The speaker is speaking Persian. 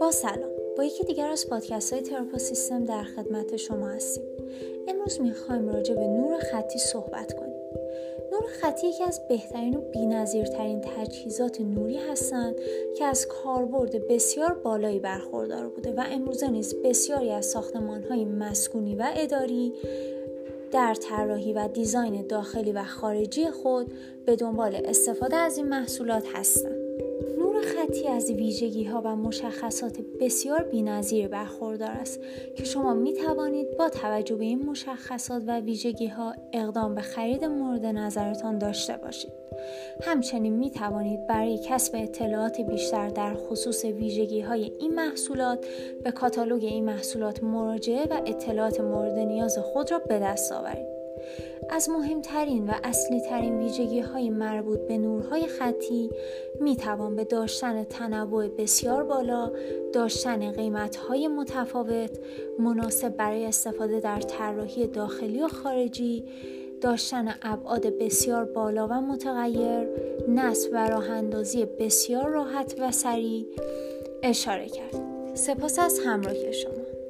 با سلام. با یکی دیگر از پادکست های تراپا سیستم در خدمت شما هستیم. امروز می‌خوایم راجع به نور خطی صحبت کنیم. نور خطی یکی از بهترین و بینظیرترین تجهیزات نوری هستند که از کاربرد بسیار بالایی برخوردار بوده و امروزه نیز بسیاری از ساختمان های مسکونی و اداری در طراحی و دیزاین داخلی و خارجی خود به دنبال استفاده از این محصولات هستند. خطی از ویژگی ها و مشخصات بسیار بینظیر برخوردار است که شما می توانید با توجه به این مشخصات و ویژگی ها اقدام به خرید مورد نظرتان داشته باشید. همچنین می توانید برای کسب اطلاعات بیشتر در خصوص ویژگی های این محصولات به کاتالوگ این محصولات مراجعه و اطلاعات مورد نیاز خود را به دست آورید. از مهمترین و اصلی ترین ویژگی های مربوط به نورهای خطی می توان به داشتن تنوع بسیار بالا، داشتن قیمت های متفاوت، مناسب برای استفاده در طراحی داخلی و خارجی، داشتن ابعاد بسیار بالا و متغیر، نصب و راه اندازی بسیار راحت و سریع اشاره کرد. سپاس از همراهی شما.